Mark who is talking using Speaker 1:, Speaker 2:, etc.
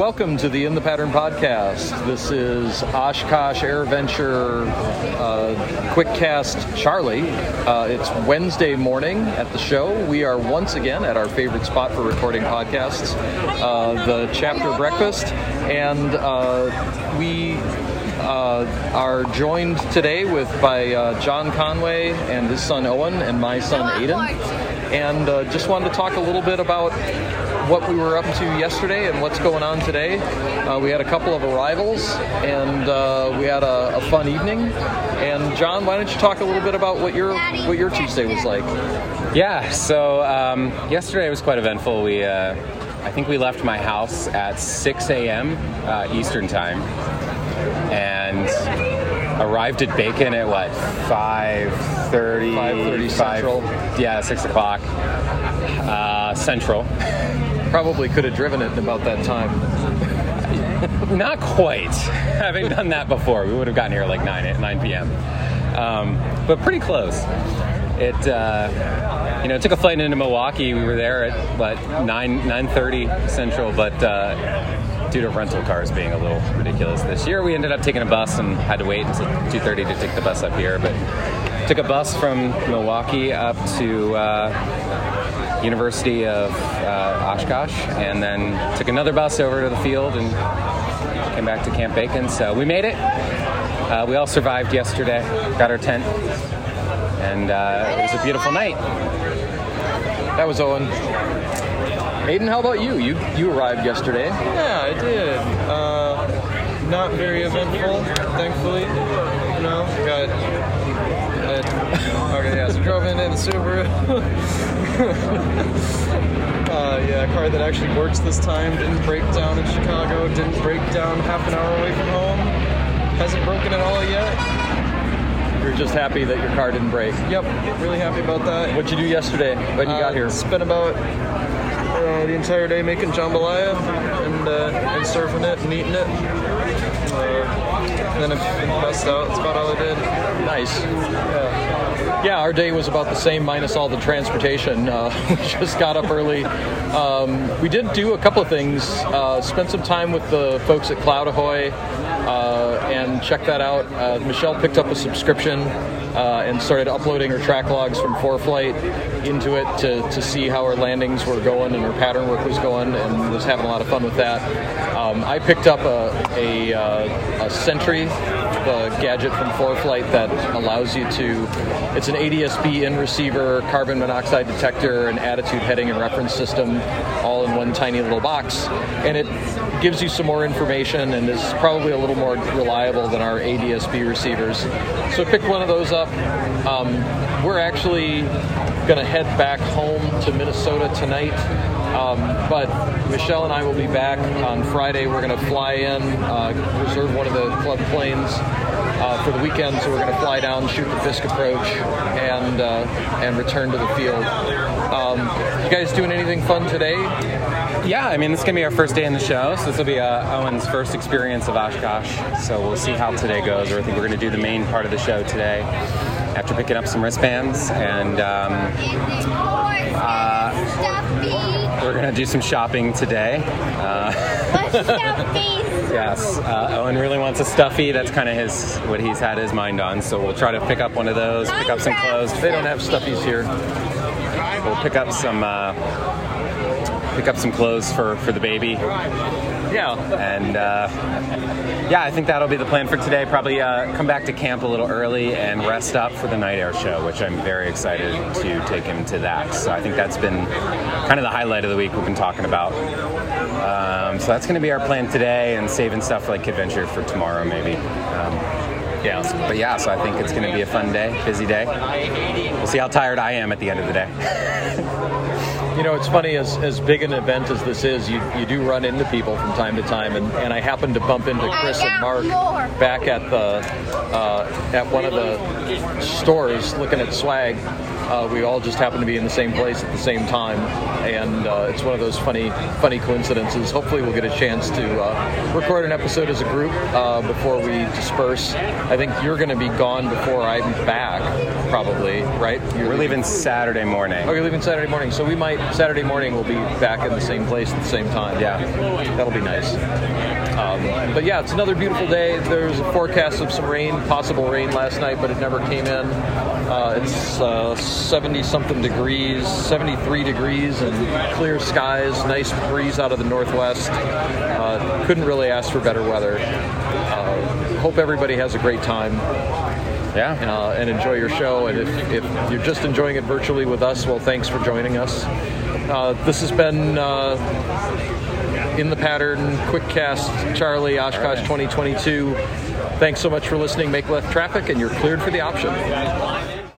Speaker 1: welcome to the In the Pattern podcast. This is Oshkosh Air Venture uh, Quickcast Charlie. Uh, it's Wednesday morning at the show. We are once again at our favorite spot for recording podcasts, uh, the Chapter Breakfast, and uh, we uh, are joined today with by uh, John Conway and his son Owen and my son Aiden, and uh, just wanted to talk a little bit about what we were up to yesterday and what's going on today. Uh, we had a couple of arrivals and uh, we had a, a, fun evening. And John, why don't you talk a little bit about what your what your Tuesday was like?
Speaker 2: Yeah. So um, yesterday was quite eventful. We uh, I think we left my house at 6 a.m. Uh, Eastern time and arrived at Bacon at what 5:30.
Speaker 1: 5:30 Central.
Speaker 2: Yeah, six o'clock uh, Central.
Speaker 1: Probably could have driven it about that time.
Speaker 2: Not quite. Having done that before, we would have gotten here like 9 at 9 p.m. Um, but pretty close. It uh, you know it took a flight into Milwaukee. We were there at what 9 9:30 Central, but uh, due to rental cars being a little ridiculous this year, we ended up taking a bus and had to wait until 2:30 to take the bus up here. But took a bus from Milwaukee up to. Uh, University of uh, Oshkosh, and then took another bus over to the field and came back to Camp Bacon. So we made it. Uh, we all survived yesterday. Got our tent, and uh, it was a beautiful night.
Speaker 1: That was Owen. Aiden, how about you? You you arrived yesterday.
Speaker 3: Yeah, I did. Uh, not very eventful, thankfully. You know, got okay, yeah, so drove in in the Subaru. uh, yeah, a car that actually works this time. Didn't break down in Chicago. Didn't break down half an hour away from home. Hasn't broken at all yet.
Speaker 1: You're just happy that your car didn't break.
Speaker 3: Yep, really happy about that.
Speaker 1: What'd you do yesterday when you
Speaker 3: uh,
Speaker 1: got here?
Speaker 3: Spent about uh, the entire day making jambalaya and, uh, and surfing it and eating it. Uh, and then I passed out. That's about all I did.
Speaker 1: Nice. Yeah. yeah, our day was about the same minus all the transportation. Uh, we just got up early. Um, we did do a couple of things. Uh, spent some time with the folks at Cloud Ahoy uh, and check that out. Uh, Michelle picked up a subscription uh, and started uploading her track logs from ForeFlight into it to, to see how her landings were going and her pattern work was going, and was having a lot of fun with that. Um, I picked up a, a, uh, a Sentry, the gadget from ForeFlight that allows you to. It's an ADSB in receiver, carbon monoxide detector, and attitude heading and reference system, in one tiny little box, and it gives you some more information and is probably a little more reliable than our ADSB receivers. So pick one of those up. Um, we're actually going to head back home to Minnesota tonight. Um, but Michelle and I will be back on Friday. We're going to fly in, uh, reserve one of the club planes uh, for the weekend. So we're going to fly down, shoot the Fisk approach, and uh, and return to the field. Um, you guys doing anything fun today?
Speaker 2: Yeah, I mean, this is going to be our first day in the show, so this will be uh, Owen's first experience of Oshkosh. So we'll see how today goes. Or I think we're going to do the main part of the show today after picking up some wristbands and. Um, uh, we're gonna do some shopping today. Uh, yes, uh, Owen really wants a stuffy. That's kind of his what he's had his mind on. So we'll try to pick up one of those. Pick up some clothes.
Speaker 1: They don't have stuffies here.
Speaker 2: We'll pick up some uh, pick up some clothes for for the baby.
Speaker 1: Yeah.
Speaker 2: And uh, yeah, I think that'll be the plan for today. Probably uh, come back to camp a little early and rest up for the night air show, which I'm very excited to take him to that. So I think that's been kind of the highlight of the week we've been talking about. Um, so that's going to be our plan today, and saving stuff for like Kidventure for tomorrow, maybe. Um, yeah, but yeah, so I think it's going to be a fun day, busy day. We'll see how tired I am at the end of the day.
Speaker 1: you know, it's funny as, as big an event as this is, you, you do run into people from time to time, and, and I happened to bump into Chris and Mark back at the uh, at one of the stores looking at swag. Uh, we all just happened to be in the same place at the same time, and uh, it's one of those funny funny coincidences. Hopefully, we'll get a chance to uh, record an episode as a group uh, before we disperse. I think you're going to be gone before I'm back. Probably, right? You're
Speaker 2: We're leaving Saturday morning.
Speaker 1: Oh, you're leaving Saturday morning, so we might Saturday morning we'll be back in the same place at the same time.
Speaker 2: Yeah.
Speaker 1: that'll be nice. Um, but yeah, it's another beautiful day. There's a forecast of some rain, possible rain last night, but it never came in. Uh, it's uh, 70 something degrees, 73 degrees, and clear skies. Nice breeze out of the northwest. Uh, couldn't really ask for better weather. Uh, hope everybody has a great time
Speaker 2: Yeah.
Speaker 1: uh, and enjoy your show. And if, if you're just enjoying it virtually with us, well, thanks for joining us. Uh, this has been uh, In the Pattern, Quick Cast, Charlie, Oshkosh 2022. Thanks so much for listening. Make left traffic, and you're cleared for the option.